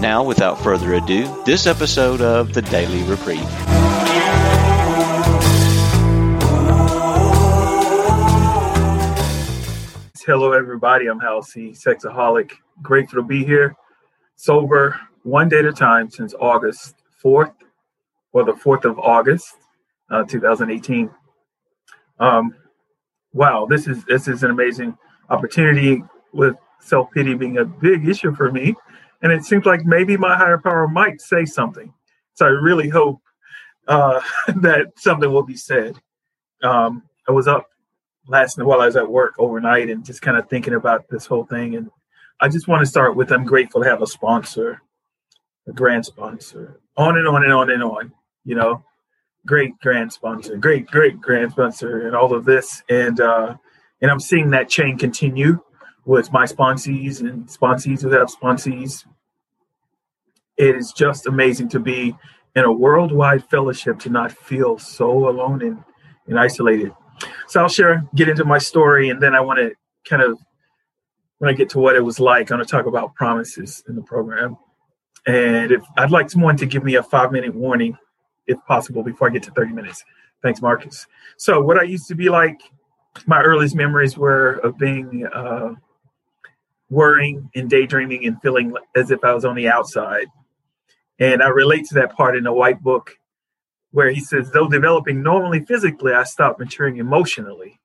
Now, without further ado, this episode of the Daily Reprieve. Hello, everybody. I'm Hal C, sexaholic. Grateful to be here. Sober one day at a time since August 4th, or the 4th of August, uh, 2018. Um, wow, this is this is an amazing opportunity with self pity being a big issue for me and it seems like maybe my higher power might say something. So I really hope uh, that something will be said. Um, I was up last night while I was at work overnight and just kind of thinking about this whole thing. And I just want to start with I'm grateful to have a sponsor, a grand sponsor, on and on and on and on. You know, great grand sponsor, great great grand sponsor, and all of this. And uh, and I'm seeing that chain continue with my sponsees and sponsees who have sponsees. It is just amazing to be in a worldwide fellowship to not feel so alone and, and isolated. So I'll share, get into my story, and then I want to kind of, when I get to what it was like, I'm going to talk about promises in the program. And if I'd like someone to give me a five minute warning, if possible, before I get to 30 minutes. Thanks, Marcus. So, what I used to be like, my earliest memories were of being uh, worrying and daydreaming and feeling as if I was on the outside. And I relate to that part in the white book where he says, though developing normally physically, I stopped maturing emotionally.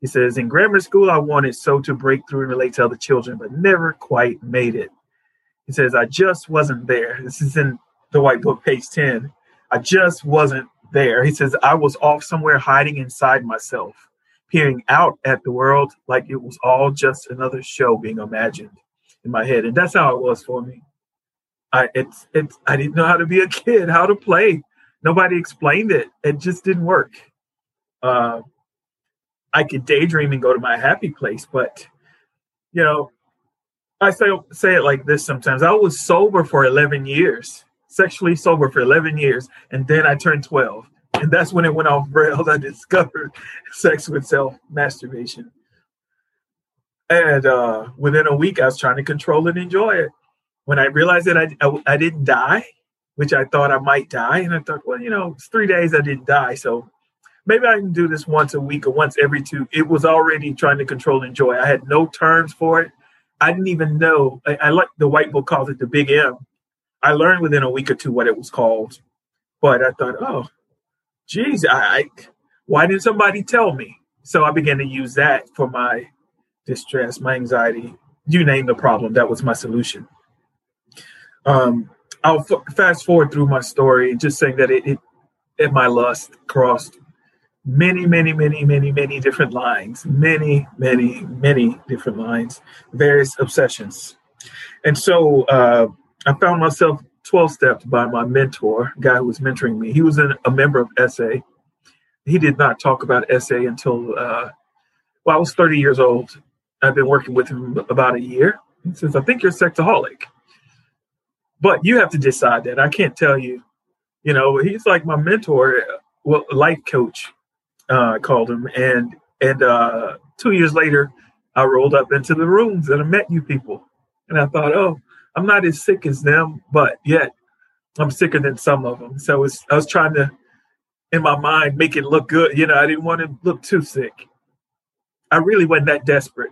He says, in grammar school, I wanted so to break through and relate to other children, but never quite made it. He says, I just wasn't there. This is in the white book, page 10. I just wasn't there. He says, I was off somewhere hiding inside myself peering out at the world like it was all just another show being imagined in my head. And that's how it was for me. I it's it's I didn't know how to be a kid, how to play. Nobody explained it. It just didn't work. Uh, I could daydream and go to my happy place, but you know, I say say it like this sometimes. I was sober for 11 years, sexually sober for 11 years, and then I turned 12 and that's when it went off rails. I discovered sex with self masturbation. And uh, within a week, I was trying to control and enjoy it. When I realized that I, I, I didn't die, which I thought I might die, and I thought, well, you know, it's three days I didn't die, so maybe I can do this once a week or once every two. It was already trying to control and enjoy. I had no terms for it. I didn't even know. I, I like the white book calls it the big M. I learned within a week or two what it was called, but I thought, oh, geez, I, I why didn't somebody tell me? So I began to use that for my distress, my anxiety, you name the problem. That was my solution. Um, I'll f- fast forward through my story and just saying that it, it, it, my lust crossed many, many, many, many, many different lines, many, many, many different lines, various obsessions. And so uh, I found myself 12 steps by my mentor, guy who was mentoring me. He was an, a member of SA. He did not talk about SA until, uh, well, I was 30 years old. I've been working with him about a year. He says, I think you're sexaholic. But you have to decide that. I can't tell you. You know, he's like my mentor, well, life coach, uh, I called him. And and uh, two years later, I rolled up into the rooms and I met you people. And I thought, oh, I'm not as sick as them, but yet I'm sicker than some of them. So I was trying to, in my mind, make it look good. You know, I didn't want to look too sick. I really wasn't that desperate.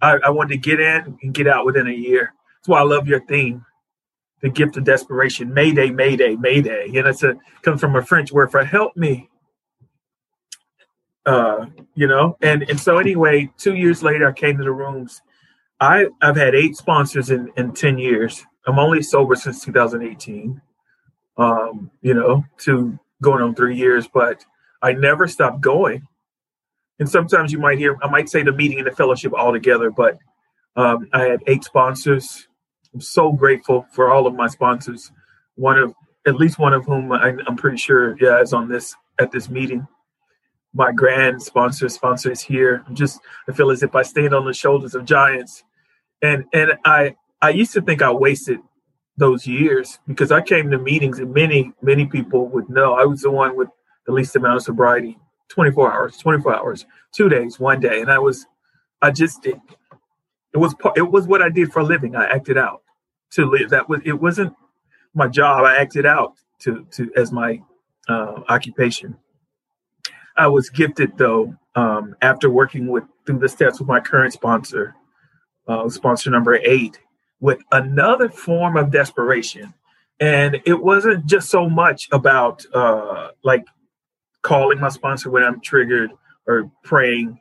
I, I wanted to get in and get out within a year. That's why I love your theme, the gift of desperation. Mayday, Mayday, Mayday. You know, it's a comes from a French word for help me. Uh, you know, and and so anyway, two years later, I came to the rooms I, I've had eight sponsors in, in 10 years. I'm only sober since 2018, um, you know, to going on three years, but I never stopped going. And sometimes you might hear, I might say the meeting and the fellowship all together, but um, I had eight sponsors. I'm so grateful for all of my sponsors. One of at least one of whom I, am pretty sure, yeah, is on this at this meeting. My grand sponsor sponsor is here. I'm just I feel as if I stand on the shoulders of giants, and and I I used to think I wasted those years because I came to meetings and many many people would know. I was the one with the least amount of sobriety 24 hours 24 hours two days one day. And I was I just did. It was it was what I did for a living. I acted out to live. That was it wasn't my job. I acted out to to as my uh, occupation. I was gifted though um, after working with through the steps with my current sponsor uh, sponsor number eight with another form of desperation. And it wasn't just so much about uh, like calling my sponsor when I'm triggered or praying,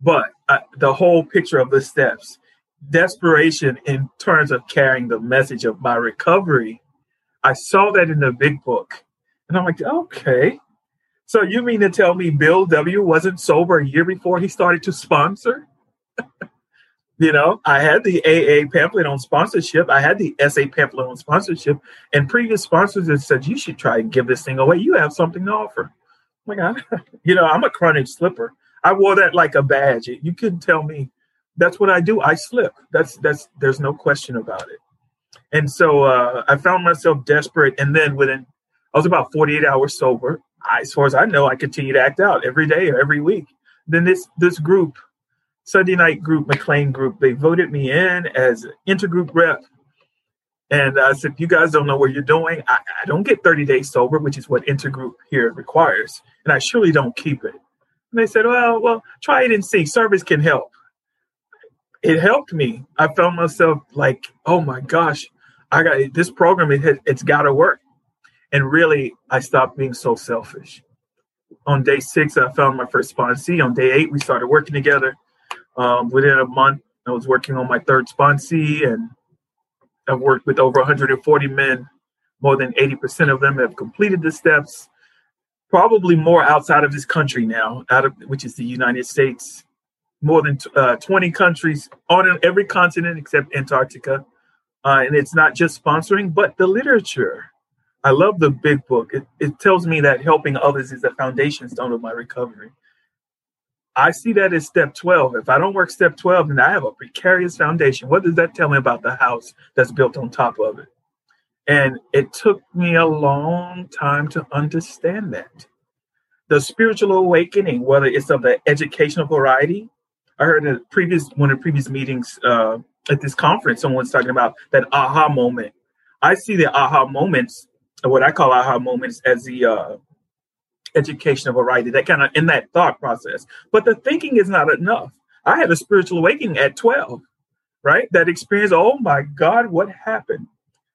but uh, the whole picture of the steps. Desperation in terms of carrying the message of my recovery. I saw that in the big book. And I'm like, okay. So you mean to tell me Bill W. wasn't sober a year before he started to sponsor? You know, I had the AA pamphlet on sponsorship. I had the SA pamphlet on sponsorship, and previous sponsors have said you should try and give this thing away. You have something to offer. Oh my God, you know, I'm a chronic slipper. I wore that like a badge. You couldn't tell me that's what I do. I slip. That's that's there's no question about it. And so uh, I found myself desperate, and then within I was about 48 hours sober. I, as far as I know, I continued to act out every day or every week. Then this this group Sunday night group, McLean group, they voted me in as intergroup rep. And I said, you guys don't know what you're doing. I, I don't get 30 days sober, which is what intergroup here requires. And I surely don't keep it. And they said, well, well, try it and see. Service can help. It helped me. I found myself like, oh my gosh, I got this program. It, it's got to work. And really, I stopped being so selfish. On day six, I found my first sponsee. On day eight, we started working together. Um, within a month, I was working on my third sponsee, and I've worked with over 140 men. More than 80% of them have completed the steps. Probably more outside of this country now, out of which is the United States. More than uh, 20 countries on every continent except Antarctica. Uh, and it's not just sponsoring, but the literature. I love the big book. It, it tells me that helping others is the foundation stone of my recovery. I see that as step 12. If I don't work step 12, then I have a precarious foundation. What does that tell me about the house that's built on top of it? And it took me a long time to understand that. The spiritual awakening, whether it's of the educational variety, I heard in previous one of the previous meetings uh, at this conference, someone's talking about that aha moment. I see the aha moments, what I call aha moments, as the uh, education of a writer, that kind of in that thought process. But the thinking is not enough. I had a spiritual awakening at 12, right? That experience, oh my God, what happened?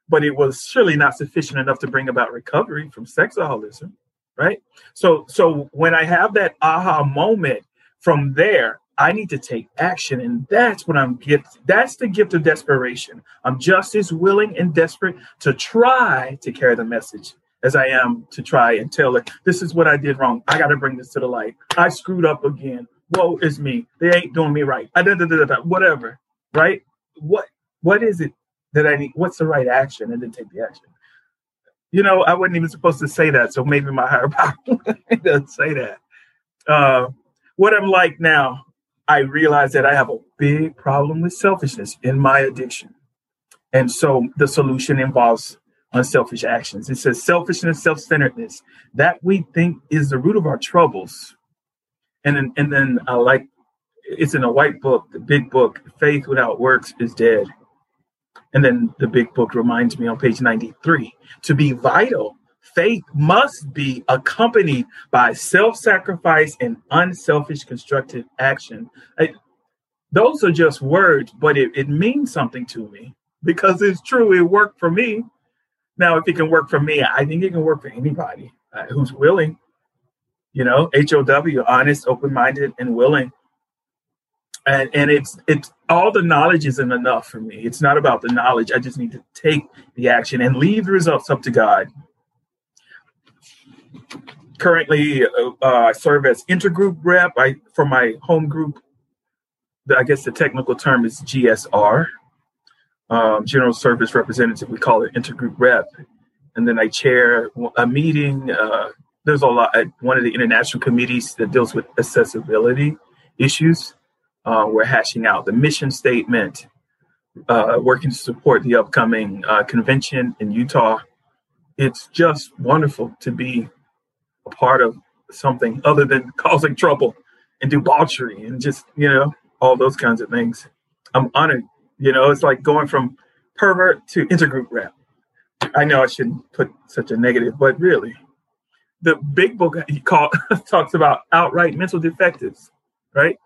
But it was surely not sufficient enough to bring about recovery from sexaholism, right? So so when I have that aha moment from there, I need to take action. And that's what I'm gift. That's the gift of desperation. I'm just as willing and desperate to try to carry the message as I am to try and tell it, this is what I did wrong. I got to bring this to the light. I screwed up again. Woe is me. They ain't doing me right. I did whatever. Right? What what is it that I need? What's the right action? And then take the action. You know, I wasn't even supposed to say that, so maybe my higher power doesn't say that. Uh, what I'm like now, I realize that I have a big problem with selfishness in my addiction. And so the solution involves unselfish actions. It says selfishness, self centeredness, that we think is the root of our troubles. And then, and then uh, like it's in a white book, the big book, faith without works is dead. And then the big book reminds me on page 93 to be vital, faith must be accompanied by self sacrifice and unselfish constructive action. I, those are just words, but it, it means something to me because it's true. It worked for me. Now, if it can work for me, I think it can work for anybody uh, who's willing. You know, HOW, honest, open minded, and willing. And and it's it's all the knowledge isn't enough for me. It's not about the knowledge. I just need to take the action and leave the results up to God. Currently, uh, uh, I serve as intergroup rep I, for my home group. I guess the technical term is GSR um, general service representative, we call it intergroup rep. and then I chair a meeting. Uh, there's a lot. One of the international committees that deals with accessibility issues. Uh, we're hashing out the mission statement, uh, working to support the upcoming uh, convention in Utah. It's just wonderful to be a part of something other than causing trouble and debauchery and just you know all those kinds of things. I'm honored. You know, it's like going from pervert to intergroup rep. I know I shouldn't put such a negative, but really, the big book he called talks about outright mental defectives, right?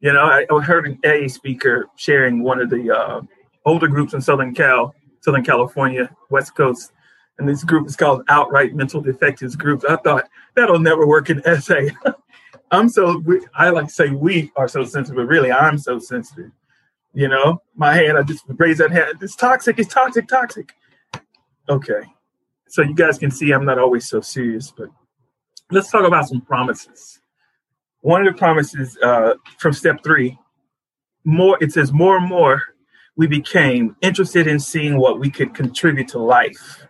You know, I, I heard an AA speaker sharing one of the uh, older groups in Southern Cal, Southern California, West Coast, and this group is called Outright Mental Defectives Group. I thought that'll never work in SA. I'm so I like to say we are so sensitive, but really I'm so sensitive. You know, my hand, I just raise that hand. It's toxic. It's toxic. Toxic. Okay, so you guys can see I'm not always so serious, but let's talk about some promises. One of the promises uh, from step three, more it says more and more we became interested in seeing what we could contribute to life.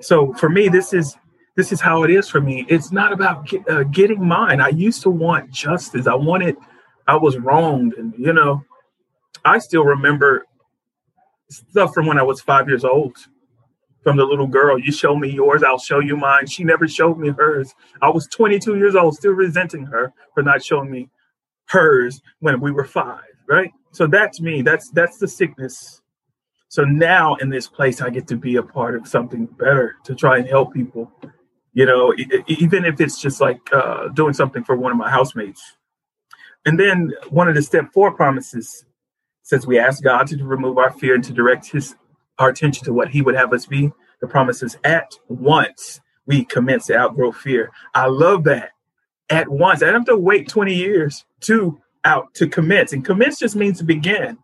So for me, this is this is how it is for me. It's not about get, uh, getting mine. I used to want justice. I wanted. I was wronged, and you know, I still remember stuff from when I was five years old. From the little girl, you show me yours, I'll show you mine. She never showed me hers. I was 22 years old, still resenting her for not showing me hers when we were five. Right. So that's me. That's that's the sickness so now in this place, I get to be a part of something better to try and help people. You know, even if it's just like uh, doing something for one of my housemates. And then one of the step four promises says we ask God to remove our fear and to direct His our attention to what He would have us be. The promise is at once we commence to outgrow fear. I love that. At once, I don't have to wait 20 years to out to commence. And commence just means to begin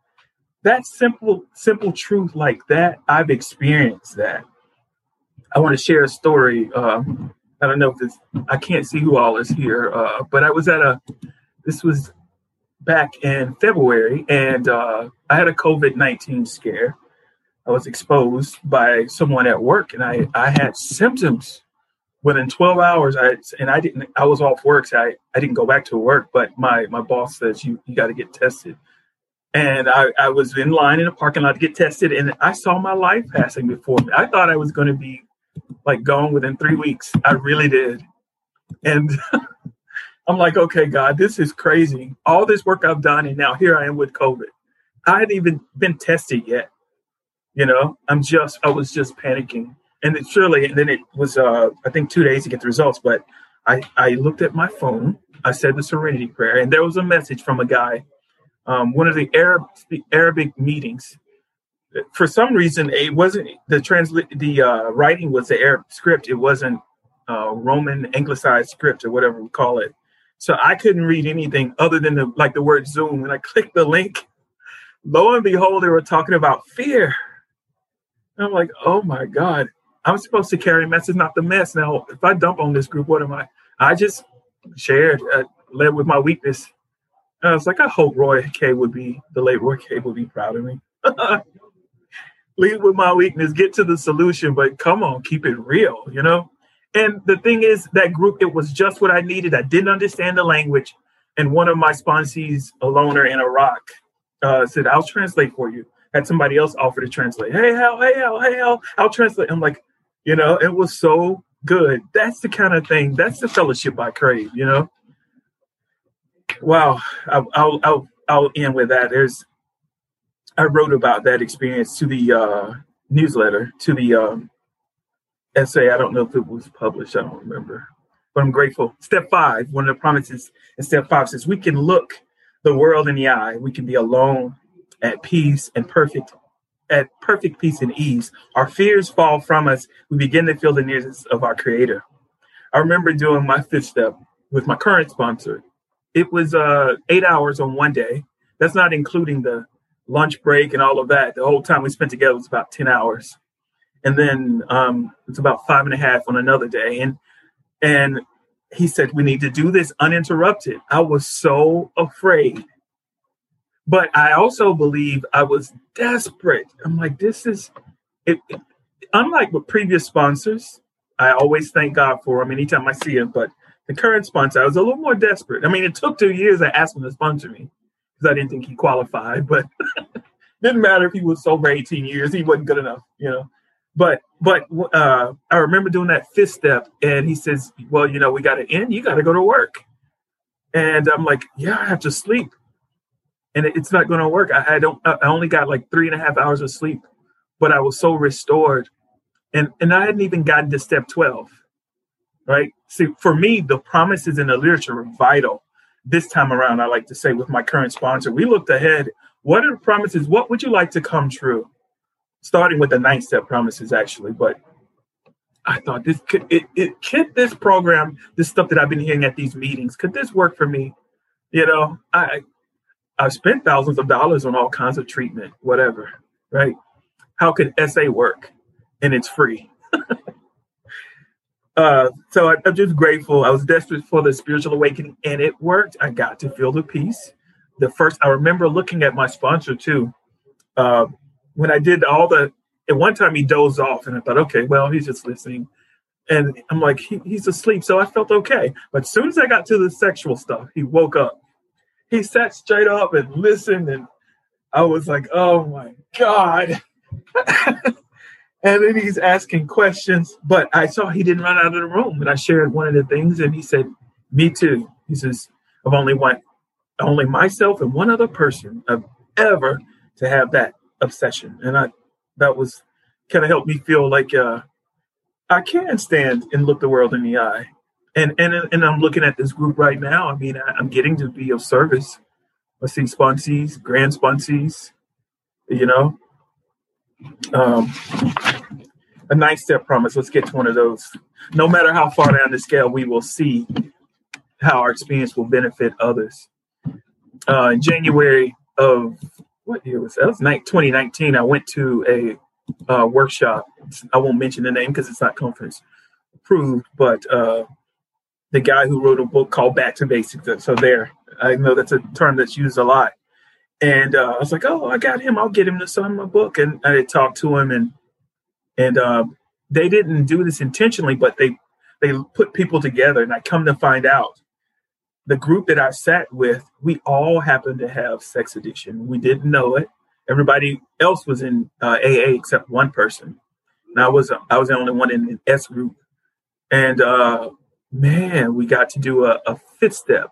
that simple, simple truth like that, I've experienced that. I want to share a story. Uh, I don't know if this, I can't see who all is here, uh, but I was at a, this was back in February, and uh, I had a COVID 19 scare. I was exposed by someone at work, and I, I had symptoms within 12 hours. I and I didn't. I was off work, so I, I didn't go back to work. But my my boss says you you got to get tested and I, I, was in line in a parking lot to get tested and i saw my life passing before me i thought i was going to be like gone within three weeks i really did and i'm like okay god this is crazy all this work i've done and now here i am with covid i hadn't even been tested yet you know i'm just i was just panicking and it surely and then it was uh i think two days to get the results but i i looked at my phone i said the serenity prayer and there was a message from a guy um, one of the Arab Arabic meetings. For some reason, it wasn't the translate the uh, writing was the Arab script. It wasn't uh, Roman anglicized script or whatever we call it. So I couldn't read anything other than the like the word Zoom. When I clicked the link, lo and behold, they were talking about fear. And I'm like, oh my god, I'm supposed to carry message, not the mess. Now, if I dump on this group, what am I? I just shared, uh, led with my weakness and I was like, I hope Roy K would be the late Roy K would be proud of me. Lead with my weakness, get to the solution, but come on, keep it real, you know? And the thing is, that group, it was just what I needed. I didn't understand the language. And one of my sponsees, a loner in Iraq, uh, said, I'll translate for you. Had somebody else offer to translate. Hey, Hal, hey, Hal, hey, Hal, I'll translate. I'm like, you know, it was so good. That's the kind of thing, that's the fellowship I crave, you know? wow, I'll, I'll, I'll, I'll end with that. There's, I wrote about that experience to the uh, newsletter, to the um, essay. I don't know if it was published. I don't remember, but I'm grateful. Step five, one of the promises in step five says we can look the world in the eye. We can be alone, at peace, and perfect, at perfect peace and ease. Our fears fall from us. We begin to feel the nearness of our Creator. I remember doing my fifth step with my current sponsor, it was uh, eight hours on one day. That's not including the lunch break and all of that. The whole time we spent together was about 10 hours. And then um, it's about five and a half on another day. And and he said, We need to do this uninterrupted. I was so afraid. But I also believe I was desperate. I'm like, this is it, unlike with previous sponsors, I always thank God for them anytime I see him. But the current sponsor, I was a little more desperate. I mean, it took two years. I asked him to sponsor me because I didn't think he qualified, but didn't matter if he was sober 18 years. He wasn't good enough, you know. But but uh, I remember doing that fifth step, and he says, "Well, you know, we got to end. You got to go to work." And I'm like, "Yeah, I have to sleep, and it's not going to work. I, I don't. I only got like three and a half hours of sleep, but I was so restored, and and I hadn't even gotten to step 12, right? See, for me, the promises in the literature are vital. This time around, I like to say with my current sponsor, we looked ahead. What are the promises? What would you like to come true? Starting with the ninth step promises actually, but I thought this could it, it could this program, this stuff that I've been hearing at these meetings, could this work for me? You know, I I've spent thousands of dollars on all kinds of treatment, whatever, right? How could SA work and it's free? uh, so I, I'm just grateful. I was desperate for the spiritual awakening, and it worked. I got to feel the peace. The first, I remember looking at my sponsor too. Uh, when I did all the, at one time he dozed off, and I thought, okay, well, he's just listening. And I'm like, he, he's asleep. So I felt okay. But as soon as I got to the sexual stuff, he woke up. He sat straight up and listened. And I was like, oh my God. and then he's asking questions. But I saw he didn't run out of the room. And I shared one of the things. And he said, me too. He says, I've only one, only myself and one other person have ever to have that obsession, and I that was kind of helped me feel like uh, I can stand and look the world in the eye. And and and I'm looking at this group right now. I mean, I, am getting to be of service. I see sponsees, grand sponsees, you know. Um, a nice step promise. Let's get to one of those. No matter how far down the scale, we will see how our experience will benefit others. Uh, in January of what year was that? That was 2019. I went to a uh, workshop. I won't mention the name because it's not conference approved, but uh, the guy who wrote a book called Back to Basics. So there, I know that's a term that's used a lot. And uh, I was like, oh, I got him. I'll get him to sign my book. And I talked to him, and and uh, they didn't do this intentionally, but they they put people together. And I come to find out the group that I sat with, we all happened to have sex addiction. We didn't know it. Everybody else was in uh, AA except one person. And I was I was the only one in the S group. And uh, man, we got to do a, a fifth step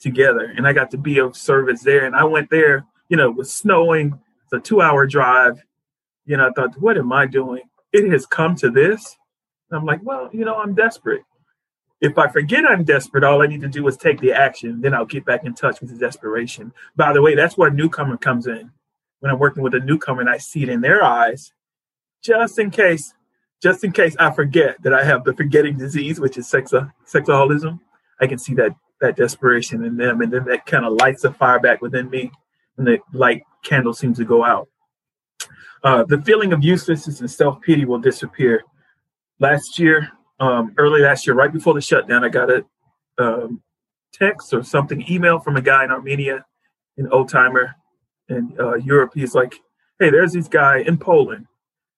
together, and I got to be of service there. And I went there, you know, it was snowing. It's a two-hour drive. You know, I thought, what am I doing? It has come to this. And I'm like, well, you know, I'm desperate if I forget I'm desperate, all I need to do is take the action. Then I'll get back in touch with the desperation. By the way, that's where a newcomer comes in. When I'm working with a newcomer and I see it in their eyes, just in case, just in case I forget that I have the forgetting disease, which is sexaholism, I can see that that desperation in them, and then that kind of lights a fire back within me, and the light candle seems to go out. Uh, the feeling of uselessness and self pity will disappear. Last year, um, early last year, right before the shutdown, I got a um, text or something, email from a guy in Armenia, an old timer in uh, Europe. He's like, "Hey, there's this guy in Poland,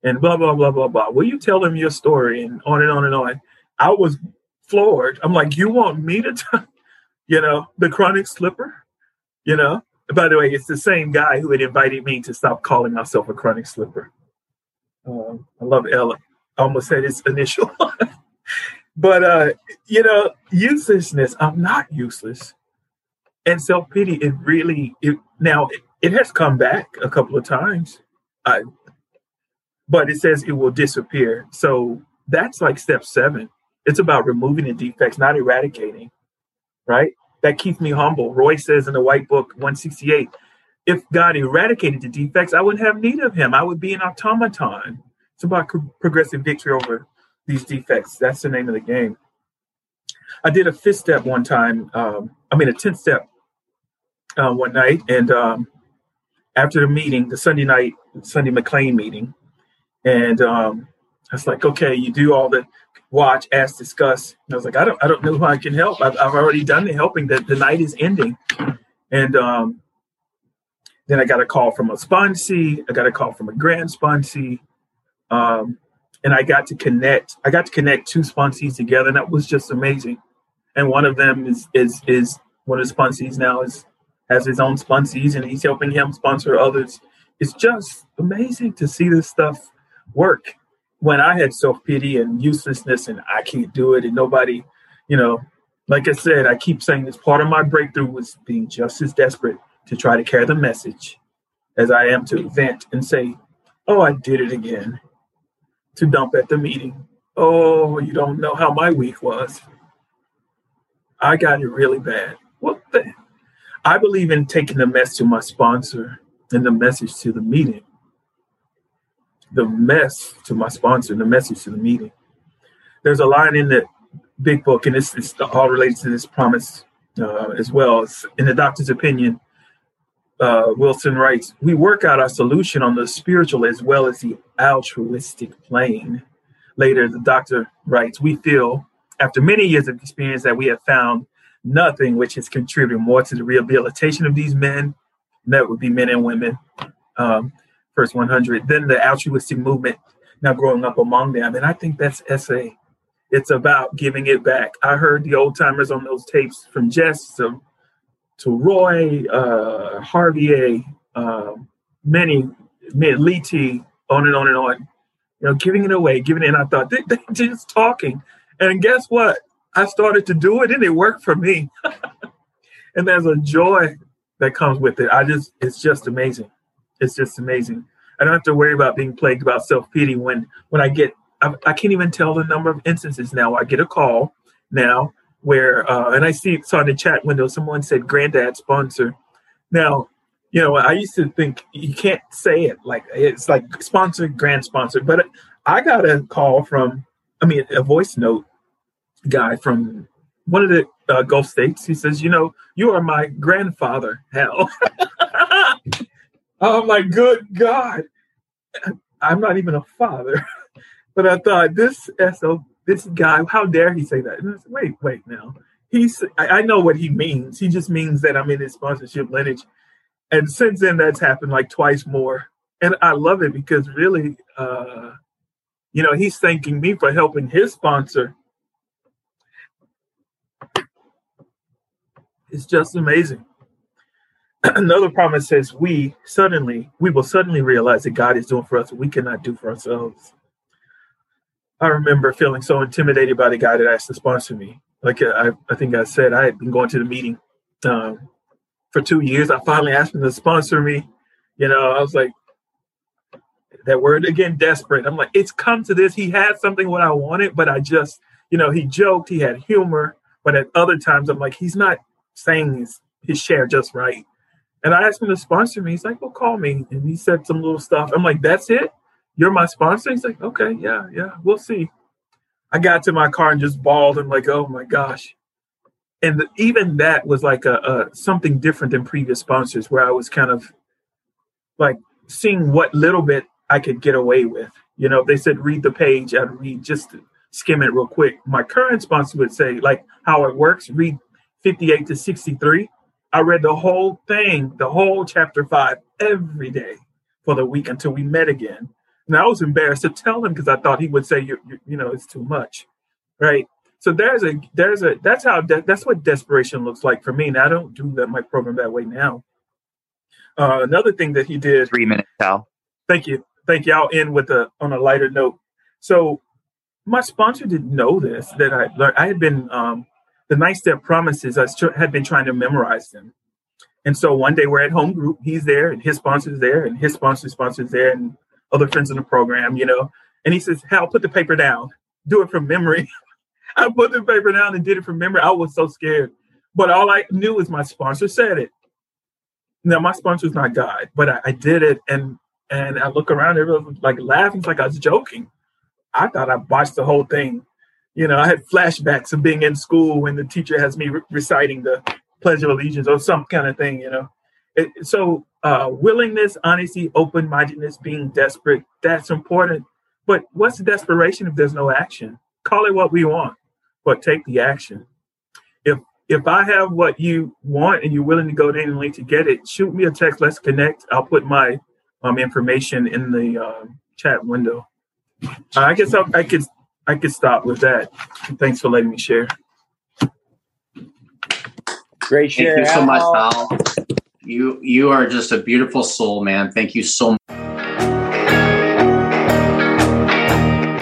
and blah blah blah blah blah. Will you tell him your story?" And on and on and on. I was floored. I'm like, "You want me to, t- you know, the chronic slipper, you know?" By the way, it's the same guy who had invited me to stop calling myself a chronic slipper. Um, I love Ella. I almost said his initial. but uh, you know, uselessness. I'm not useless, and self pity. It really it, now it, it, has come back a couple of times, but it says it will disappear. So that's like step seven. It's about removing the defects, not eradicating. Right. That keeps me humble. Roy says in the White Book 168 if God eradicated the defects, I wouldn't have need of him. I would be an automaton. It's about progressive victory over these defects. That's the name of the game. I did a fifth step one time. Um, I mean, a tenth step uh, one night, and um, after the meeting, the Sunday night Sunday McLean meeting, and um, I was like, okay, you do all the watch, ask, discuss. And I was like, I don't, I don't know how I can help. I've, I've already done the helping. That the night is ending, and um, then I got a call from a sponsee. I got a call from a grand sponsee Um, and I got to connect. I got to connect two sponsees together, and that was just amazing. And one of them is is is one of the sponsees now is has his own sponsees, and he's helping him sponsor others. It's just amazing to see this stuff work. When I had self pity and uselessness, and I can't do it, and nobody, you know, like I said, I keep saying this part of my breakthrough was being just as desperate to try to carry the message as I am to vent and say, Oh, I did it again. To dump at the meeting. Oh, you don't know how my week was. I got it really bad. What the? I believe in taking the mess to my sponsor and the message to the meeting. The mess to my sponsor and the message to the meeting. There's a line in the big book, and it's, it's all related to this promise uh, as well. It's in the doctor's opinion, uh, Wilson writes, we work out our solution on the spiritual as well as the altruistic plane. Later, the doctor writes, we feel, after many years of experience, that we have found nothing which has contributed more to the rehabilitation of these men, that would be men and women, um, first 100, than the altruistic movement now growing up among them. And I think that's SA. It's about giving it back. I heard the old timers on those tapes from Jess to to Roy, uh, Harvey, uh, many, Lee T, on and on and on. You know, giving it away, giving it. And I thought they, they just talking, and guess what? I started to do it, and it worked for me. and there's a joy that comes with it. I just, it's just amazing. It's just amazing. I don't have to worry about being plagued about self pity when when I get. I, I can't even tell the number of instances now. I get a call now where uh, and I see saw in the chat window someone said granddad sponsor. Now, you know, I used to think you can't say it like it's like sponsored, grand sponsor, but I got a call from, I mean, a voice note guy from one of the uh, Gulf states. He says, "You know, you are my grandfather." Hell, oh my good God, I'm not even a father, but I thought this SO this guy, how dare he say that? wait, wait now. He's I, I, know what he means. He just means that I'm in his sponsorship lineage. And since then that's happened like twice more. And I love it because really uh you know, he's thanking me for helping his sponsor. It's just amazing. Another promise says, We suddenly, we will suddenly realize that God is doing for us what we cannot do for ourselves. I remember feeling so intimidated by the guy that asked to sponsor me. Like I, I think I said, I had been going to the meeting um, for two years. I finally asked him to sponsor me. You know, I was like, that word again, desperate. I'm like, it's come to this. He had something what I wanted, but I just, you know, he joked, he had humor, but at other times I'm like, he's not saying his, his share just right. And I asked him to sponsor me. He's like, well, call me. And he said some little stuff. I'm like, that's it? You're my sponsor? He's like, okay, yeah, yeah, we'll see. I got to my car and just bawled. I'm like, oh my gosh. And the, even that was like a, a something different than previous sponsors, where I was kind of like seeing what little bit I could get away with. You know, if they said read the page, I'd read just skim it real quick. My current sponsor would say like how it works, read 58 to 63. I read the whole thing, the whole chapter five every day for the week until we met again. And I was embarrassed to tell him because I thought he would say, you, you, you know, it's too much, right? So there's a there's a that's how de- that's what desperation looks like for me. And I don't do that my program that way now. Uh, another thing that he did. Three minutes, Hal. Thank you, thank you. I'll end with a on a lighter note. So my sponsor didn't know this that I learned. I had been um, the nine step promises. I had been trying to memorize them, and so one day we're at home group. He's there, and his sponsor's there, and his sponsor sponsor's there, and other friends in the program, you know. And he says, Hal, put the paper down. Do it from memory. I put the paper down and did it from memory. I was so scared. But all I knew was my sponsor said it. Now my sponsor's not God, but I, I did it and and I look around, everyone was like laughing, it's like I was joking. I thought I watched the whole thing. You know, I had flashbacks of being in school when the teacher has me re- reciting the Pledge of Allegiance or some kind of thing, you know. It, so uh, willingness, honesty, open mindedness, being desperate, that's important. But what's the desperation if there's no action? Call it what we want, but take the action. If if I have what you want and you're willing to go down link to get it, shoot me a text. Let's connect. I'll put my um, information in the uh, chat window. I guess I, I could I could stop with that. Thanks for letting me share. Great share. Thank you so much, Al. Al. You you are just a beautiful soul, man. Thank you so much.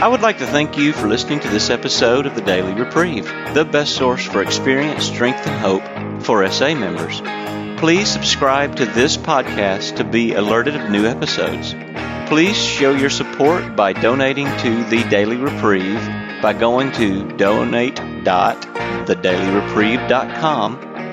I would like to thank you for listening to this episode of the Daily Reprieve, the best source for experience, strength, and hope for SA members. Please subscribe to this podcast to be alerted of new episodes. Please show your support by donating to the Daily Reprieve by going to donate.thedailyreprieve.com